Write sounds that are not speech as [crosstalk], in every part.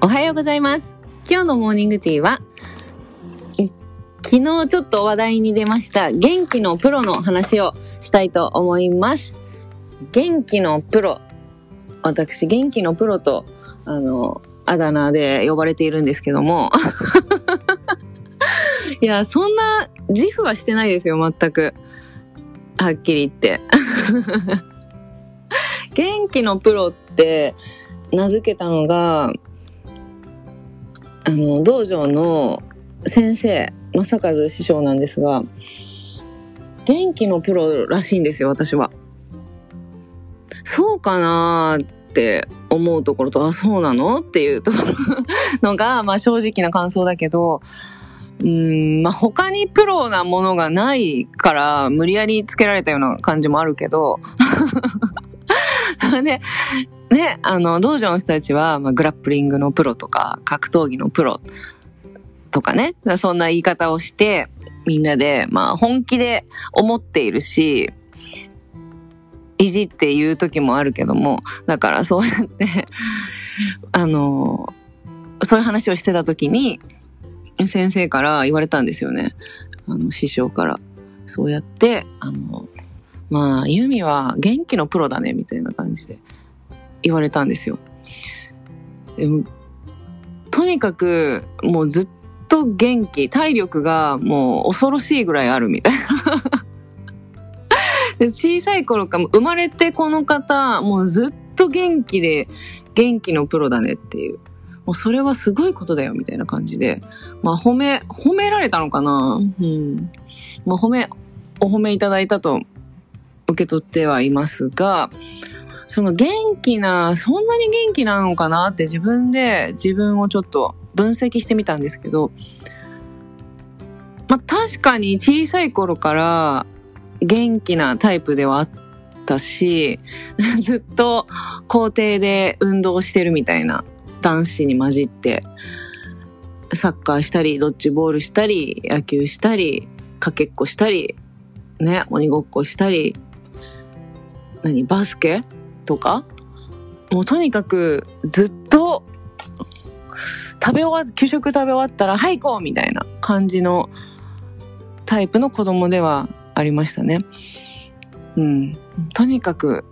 おはようございます。今日のモーニングティーは、昨日ちょっと話題に出ました元気のプロの話をしたいと思います。元気のプロ。私、元気のプロと、あの、あだ名で呼ばれているんですけども。[laughs] いや、そんな自負はしてないですよ、全く。はっきり言って。[laughs] 元気のプロって名付けたのが、あの、道場の先生、正和師匠なんですが、元気のプロらしいんですよ、私は。そうかなーって思うところと、あ、そうなのっていうのが、[laughs] まあ正直な感想だけど、うん、まあ他にプロなものがないから、無理やりつけられたような感じもあるけど、[laughs] で、ね、あの、道場の人たちは、まあ、グラップリングのプロとか、格闘技のプロとかね、そんな言い方をして、みんなで、まあ、本気で思っているし、いじって言う時もあるけども、だからそうやって、あの、そういう話をしてた時に、先生から言われたんですよね。あの、師匠から。そうやって、あの、まあ、ユミは元気のプロだね、みたいな感じで言われたんですよ。でも、とにかく、もうずっと元気、体力がもう恐ろしいぐらいあるみたいな。[laughs] で小さい頃から生まれてこの方、もうずっと元気で元気のプロだねっていう。もうそれはすごいことだよみたいな感じで。まあ褒め、褒められたのかなうん。まあ褒め、お褒めいただいたと受け取ってはいますが、その元気な、そんなに元気なのかなって自分で自分をちょっと分析してみたんですけど、まあ確かに小さい頃から元気なタイプではあったし、[laughs] ずっと校庭で運動してるみたいな男子に混じって、サッカーしたり、ドッジボールしたり、野球したり、かけっこしたり、ね、鬼ごっこしたり、何、バスケとかもうとにかくずっと食べ終わ、給食食べ終わったら、はい行こうみたいな感じのタイプの子供ではありましたね。うん。とにかく、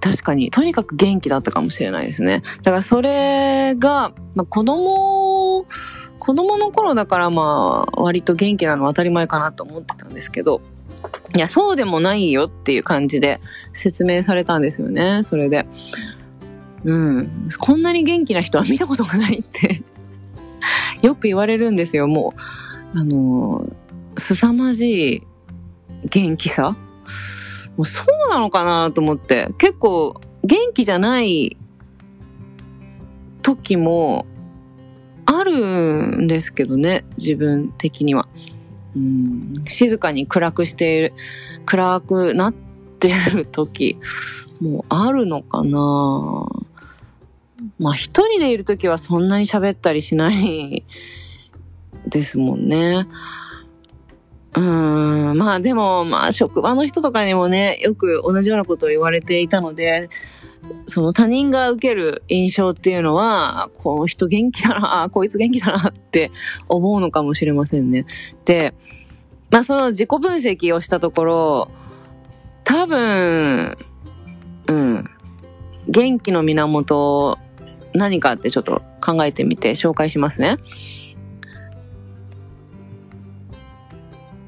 確かに、とにかく元気だったかもしれないですね。だからそれが、まあ、子供、子供の頃だからまあ、割と元気なのは当たり前かなと思ってたんですけど、いや、そうでもないよっていう感じで説明されたんですよね、それで。うん。こんなに元気な人は見たことがないって [laughs] よく言われるんですよ、もう。あの、凄まじい元気さもうそうなのかなと思って。結構元気じゃない時もあるんですけどね、自分的には。静かに暗くしている、暗くなってる時もあるのかな？まあ一人でいる時はそんなに喋ったりしないですもんね。うん、まあでも、まあ職場の人とかにもね、よく同じようなことを言われていたので、その他人が受ける印象っていうのは、この人元気だな、こいつ元気だなって思うのかもしれませんね。で、まあその自己分析をしたところ、多分、うん、元気の源、何かってちょっと考えてみて紹介しますね。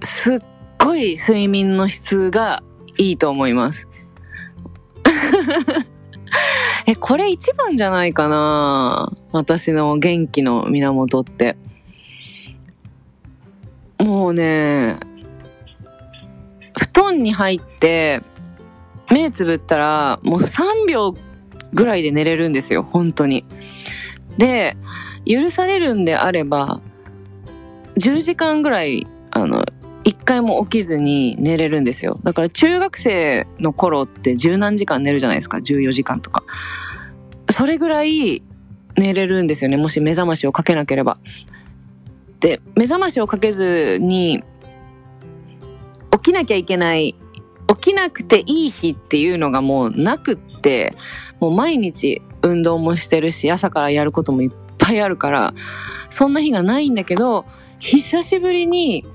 すっごい睡眠の質がいいと思います。え、これ一番じゃないかな私の元気の源って。もうね、布団に入って、目つぶったら、もう3秒ぐらいで寝れるんですよ、本当に。で、許されるんであれば、10時間ぐらい、あの、回も起きずに寝れるんですよ。だから中学生の頃って十何時間寝るじゃないですか。14時間とか。それぐらい寝れるんですよね。もし目覚ましをかけなければ。で、目覚ましをかけずに起きなきゃいけない起きなくていい日っていうのがもうなくって、もう毎日運動もしてるし、朝からやることもいっぱいあるから、そんな日がないんだけど、久しぶりに、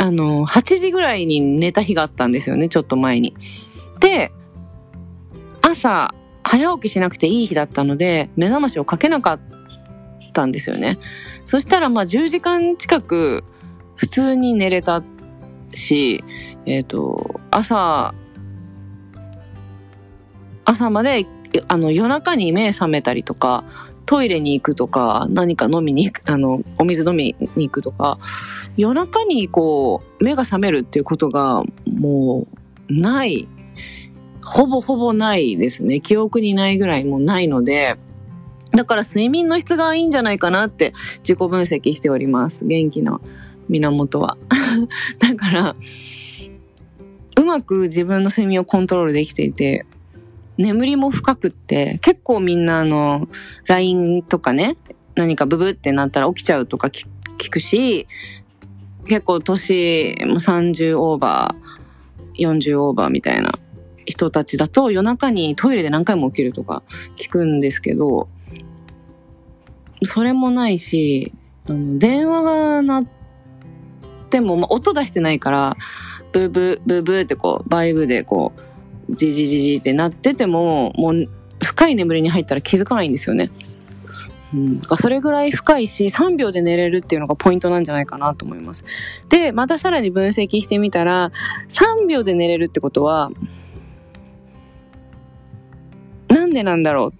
あの、8時ぐらいに寝た日があったんですよね、ちょっと前に。で、朝、早起きしなくていい日だったので、目覚ましをかけなかったんですよね。そしたら、まあ、10時間近く、普通に寝れたし、えっ、ー、と、朝、朝まで、あの、夜中に目覚めたりとか、トイレに行くとか、何か飲みに行く、あの、お水飲みに行くとか、夜中にこう、目が覚めるっていうことが、もう、ない。ほぼほぼないですね。記憶にないぐらいもうないので、だから睡眠の質がいいんじゃないかなって自己分析しております。元気の源は。[laughs] だから、うまく自分の睡眠をコントロールできていて、眠りも深くって、結構みんなあの、LINE とかね、何かブブってなったら起きちゃうとか聞くし、結構年も30オーバー、40オーバーみたいな人たちだと夜中にトイレで何回も起きるとか聞くんですけど、それもないし、あの電話が鳴っても、まあ、音出してないから、ブーブー、ブーブーってこう、バイブでこう、ジジジジってなってても、もう深い眠りに入ったら気づかないんですよね。うん、それぐらい深いし、3秒で寝れるっていうのがポイントなんじゃないかなと思います。で、またさらに分析してみたら、3秒で寝れるってことは、なんでなんだろ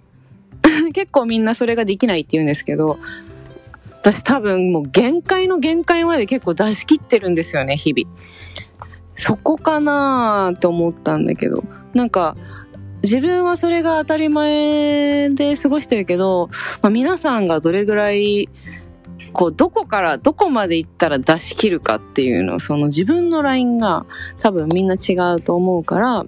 う？[laughs] 結構みんなそれができないって言うんですけど、私多分もう限界の限界まで結構出し切ってるんですよね、日々。そこかなと思ったんだけど、なんか、自分はそれが当たり前で過ごしてるけど、まあ、皆さんがどれぐらい、こう、どこからどこまで行ったら出し切るかっていうの、その自分のラインが多分みんな違うと思うから、あ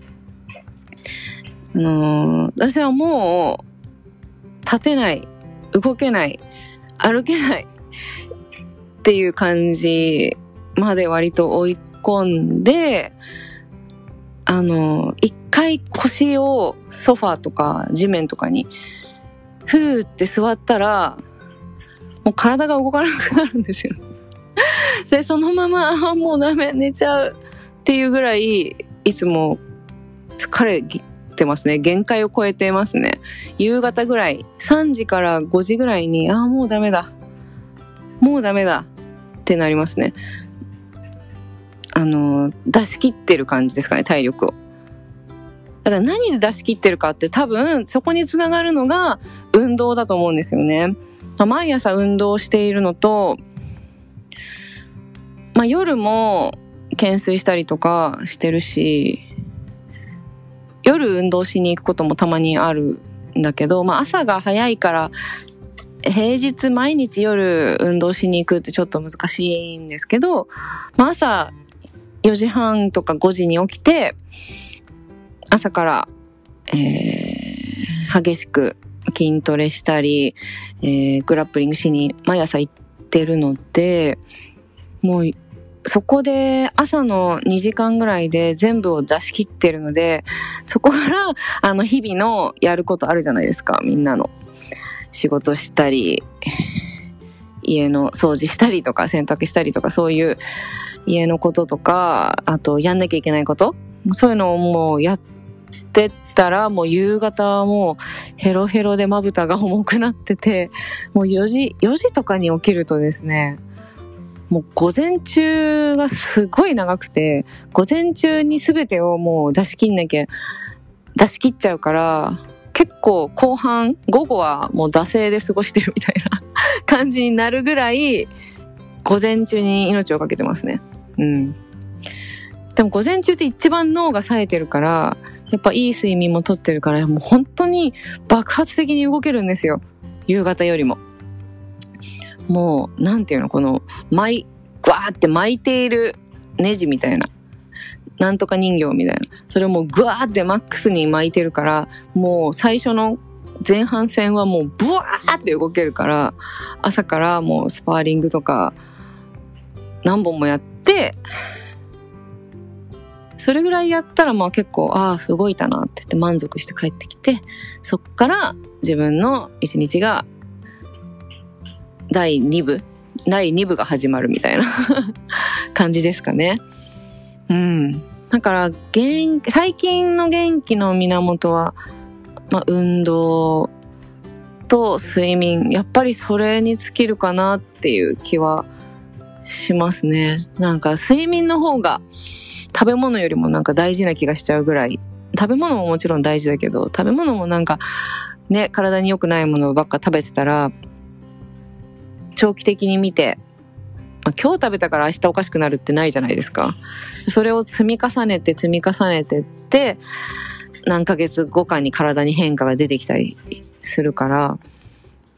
のー、私はもう、立てない、動けない、歩けないっていう感じまで割と追い込んで、あの、一回腰をソファーとか地面とかに、ふーって座ったら、もう体が動かなくなるんですよ。[laughs] で、そのまま、あ、もうダメ、寝ちゃうっていうぐらい、いつも疲れてますね。限界を超えてますね。夕方ぐらい、3時から5時ぐらいに、ああ、もうダメだ。もうダメだ。ってなりますね。あの、出し切ってる感じですかね、体力を。だから何で出し切ってるかって多分そこにつながるのが運動だと思うんですよね。まあ、毎朝運動しているのと、まあ、夜も懸垂したりとかしてるし、夜運動しに行くこともたまにあるんだけど、まあ朝が早いから、平日毎日夜運動しに行くってちょっと難しいんですけど、まあ朝4時半とか5時に起きて、朝から、えー、激しく筋トレしたり、えー、グラップリングしに毎朝行ってるので、もうそこで朝の2時間ぐらいで全部を出し切ってるので、そこからあの日々のやることあるじゃないですか、みんなの。仕事したり、家の掃除したりとか洗濯したりとかそういう家のこととか、あとやんなきゃいけないことそういうのをもうやってたらもう夕方はもうヘロヘロでまぶたが重くなってて、もう4時、4時とかに起きるとですね、もう午前中がすごい長くて、午前中に全てをもう出し切んなきゃ、出し切っちゃうから、結構後半、午後はもう惰性で過ごしてるみたいな感じになるぐらい、午前中に命をかけてますね。うん。でも午前中って一番脳が冴えてるから、やっぱいい睡眠もとってるから、もう本当に爆発的に動けるんですよ。夕方よりも。もう、なんていうの、この、巻い、わーって巻いているネジみたいな。なんとか人形みたいな。それをもうぐわーってマックスに巻いてるから、もう最初の前半戦はもうブワーって動けるから、朝からもうスパーリングとか何本もやって、それぐらいやったらまあ結構、ああ、動いたなって言って満足して帰ってきて、そっから自分の一日が第2部、第2部が始まるみたいな [laughs] 感じですかね。うん。だから、元最近の元気の源は、まあ、運動と睡眠。やっぱりそれに尽きるかなっていう気はしますね。なんか睡眠の方が食べ物よりもなんか大事な気がしちゃうぐらい。食べ物ももちろん大事だけど、食べ物もなんかね、体に良くないものばっか食べてたら、長期的に見て、まあ、今日食べたから明日おかしくなるってないじゃないですか。それを積み重ねて積み重ねてって、何ヶ月後かに体に変化が出てきたりするから、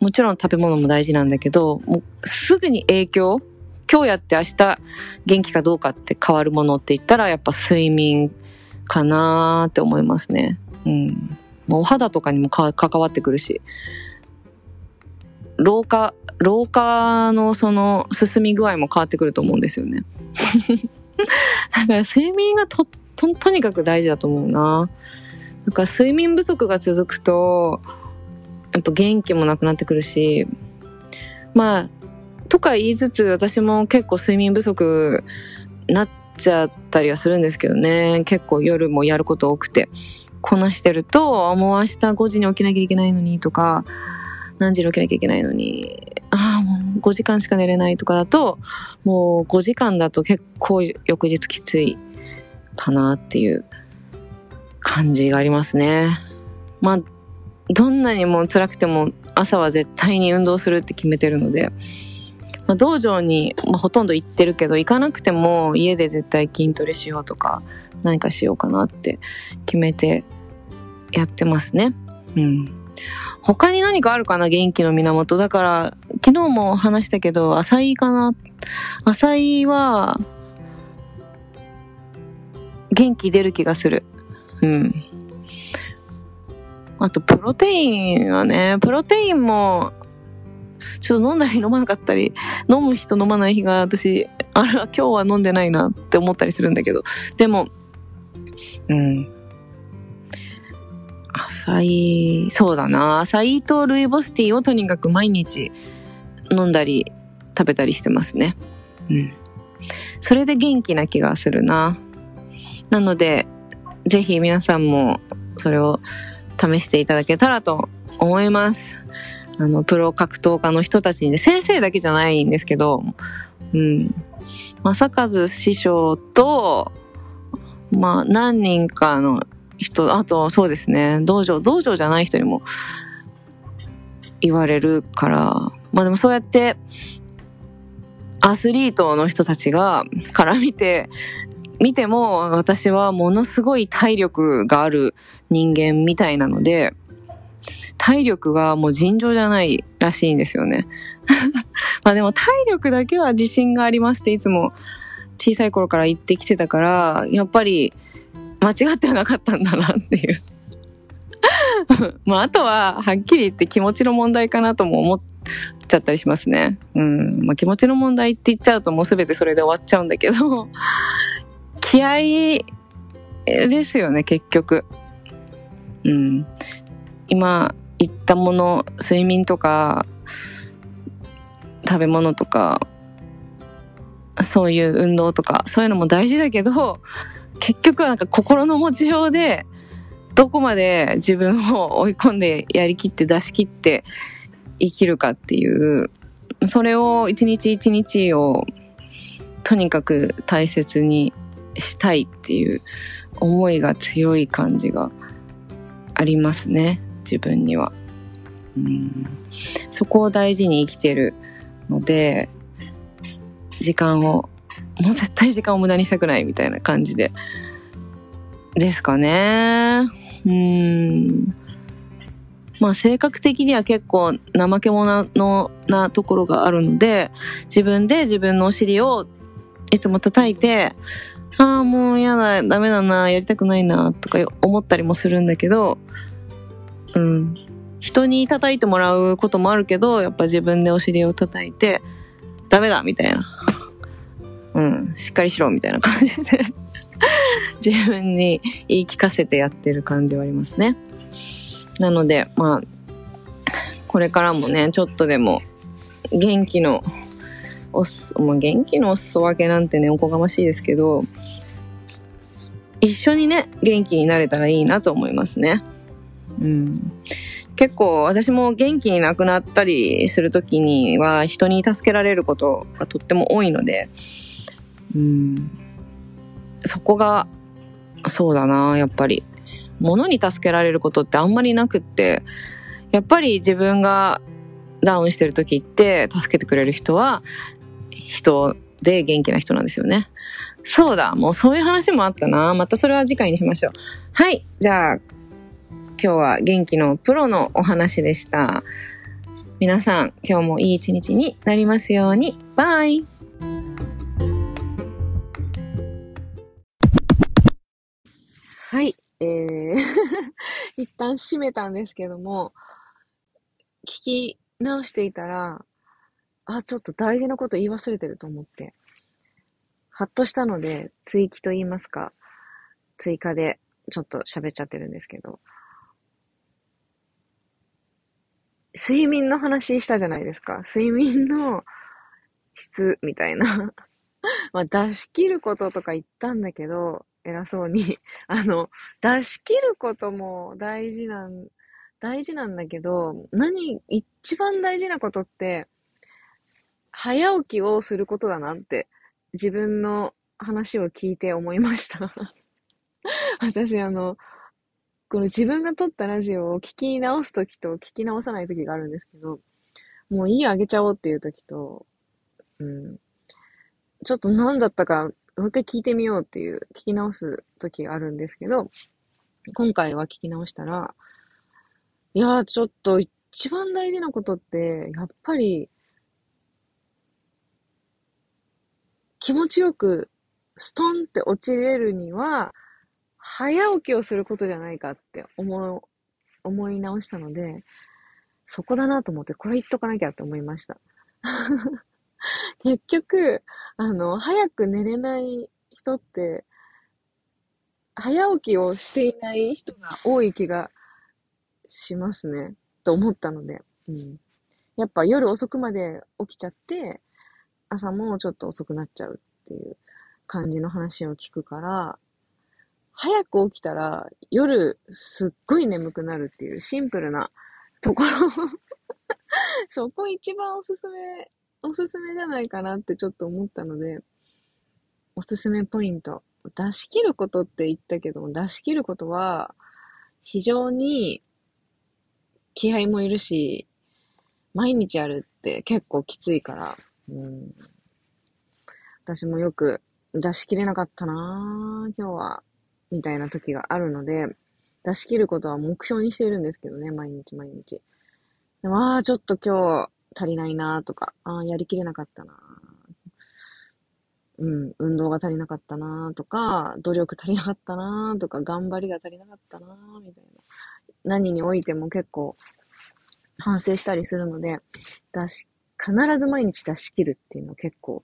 もちろん食べ物も大事なんだけど、もうすぐに影響今日やって明日元気かどうかって変わるものって言ったらやっぱ睡眠かなーって思いますね。うん。もうお肌とかにも関わってくるし。老化、老化のその進み具合も変わってくると思うんですよね。[laughs] だから睡眠がと、と、とにかく大事だと思うな。だから睡眠不足が続くと、やっぱ元気もなくなってくるし、まあ、とか言いつつ私も結構睡眠不足なっちゃったりはするんですけどね。結構夜もやること多くて。こなしてると、もう明日5時に起きなきゃいけないのにとか、何時に起きなきゃいけないのに、ああ、もう5時間しか寝れないとかだと、もう5時間だと結構翌日きついかなっていう感じがありますね。まあ、どんなにも辛くても朝は絶対に運動するって決めてるので、まあ、道場に、まあ、ほとんど行ってるけど行かなくても家で絶対筋トレしようとか何かしようかなって決めてやってますね。うん。他に何かあるかな元気の源。だから、昨日も話したけど、浅いかな浅いは、元気出る気がする。うん。あと、プロテインはね、プロテインも、ちょっと飲んだり飲まなかったり、飲む日と飲まない日が私、あら、今日は飲んでないなって思ったりするんだけど、でも、うん。アサイ、そうだな。アサイとルイボスティーをとにかく毎日飲んだり食べたりしてますね。うん。それで元気な気がするな。なので、ぜひ皆さんもそれを試していただけたらと思います。あの、プロ格闘家の人たちにね、先生だけじゃないんですけど、うん。正和師匠と、まあ、何人かの人、あと、そうですね、道場、道場じゃない人にも言われるから、まあでもそうやって、アスリートの人たちが、から見て、見ても私はものすごい体力がある人間みたいなので、体力がもう尋常じゃないらしいんですよね。[laughs] まあでも体力だけは自信がありますっていつも小さい頃から言ってきてたから、やっぱり間違ってはなかったんだなっていう [laughs] まああとははっきり言って気持ちの問題かなとも思っちゃったりしますね。うん。まあ気持ちの問題って言っちゃうともう全てそれで終わっちゃうんだけど [laughs] 気合ですよね、結局。うん。今言ったもの、睡眠とか、食べ物とか、そういう運動とか、そういうのも大事だけど、結局はなんか心の持ちようで、どこまで自分を追い込んでやりきって出し切って生きるかっていう、それを一日一日をとにかく大切にしたいっていう思いが強い感じがありますね。自分には。うんそこを大事に生きてるので、時間を、もう絶対時間を無駄にしたくないみたいな感じで、ですかね。うん。まあ性格的には結構怠け者のなところがあるので、自分で自分のお尻をいつも叩いて、ああ、もう嫌だ、ダメだな、やりたくないな、とか思ったりもするんだけど、うん。人に叩いてもらうこともあるけど、やっぱ自分でお尻を叩いて、ダメだみたいな。うん、しっかりしろみたいな感じで [laughs] 自分に言い聞かせてやってる感じはありますね。なので、まあ、これからもね、ちょっとでも元気のおす、もう元気のお裾分けなんてね、おこがましいですけど、一緒にね、元気になれたらいいなと思いますね。うん。結構私も元気になくなったりするときには人に助けられることがとっても多いので、うん。そこが、そうだな、やっぱり。物に助けられることってあんまりなくって、やっぱり自分がダウンしてる時って助けてくれる人は人で元気な人なんですよね。そうだ、もうそういう話もあったな。またそれは次回にしましょう。はい、じゃあ、今日は元気のプロのお話でした。皆さん、今日もいい一日になりますように。バイはい、えー [laughs] 一旦閉めたんですけども、聞き直していたら、あ、ちょっと大事なこと言い忘れてると思って、はっとしたので、追記と言いますか、追加でちょっと喋っちゃってるんですけど、睡眠の話したじゃないですか。睡眠の質みたいな。[laughs] まあ、出し切ることとか言ったんだけど、偉そうに。[laughs] あの、出し切ることも大事なん、大事なんだけど、何、一番大事なことって、早起きをすることだなって、自分の話を聞いて思いました。[laughs] 私、あの、この自分が撮ったラジオを聞き直すときと聞き直さないときがあるんですけど、もういいあげちゃおうっていうときと、うん、ちょっと何だったか、もう一回聞いてみようっていう、聞き直すときがあるんですけど、今回は聞き直したら、いやー、ちょっと一番大事なことって、やっぱり、気持ちよくストンって落ちれるには、早起きをすることじゃないかって思う、思い直したので、そこだなと思って、これ言っとかなきゃって思いました。[laughs] 結局、あの、早く寝れない人って、早起きをしていない人が多い気がしますね。と思ったので。うん。やっぱ夜遅くまで起きちゃって、朝もちょっと遅くなっちゃうっていう感じの話を聞くから、早く起きたら夜すっごい眠くなるっていうシンプルなところ。[laughs] そこ一番おすすめ、おすすめじゃないかなってちょっと思ったので、おすすめポイント。出し切ることって言ったけど、出し切ることは非常に気合もいるし、毎日やるって結構きついから、うん、私もよく出し切れなかったな、今日は、みたいな時があるので、出し切ることは目標にしているんですけどね、毎日毎日。でも、ああ、ちょっと今日足りないなとか、ああ、やりきれなかったなうん、運動が足りなかったなとか、努力足りなかったなとか、頑張りが足りなかったなみたいな。何においても結構反省したりするので、出し、必ず毎日出し切るっていうのは結構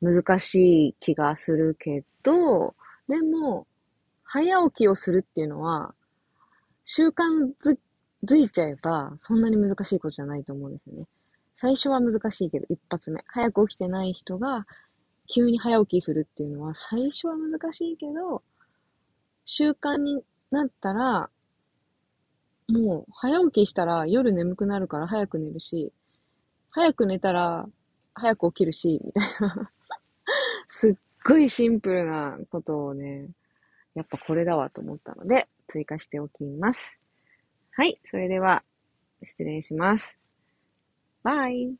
難しい気がするけど、でも、早起きをするっていうのは、習慣づづいちゃえば、そんなに難しいことじゃないと思うんですよね。最初は難しいけど、一発目。早く起きてない人が、急に早起きするっていうのは、最初は難しいけど、習慣になったら、もう、早起きしたら夜眠くなるから早く寝るし、早く寝たら早く起きるし、みたいな [laughs] すっごいシンプルなことをね、やっぱこれだわと思ったので、追加しておきます。はい、それでは、失礼します。バイ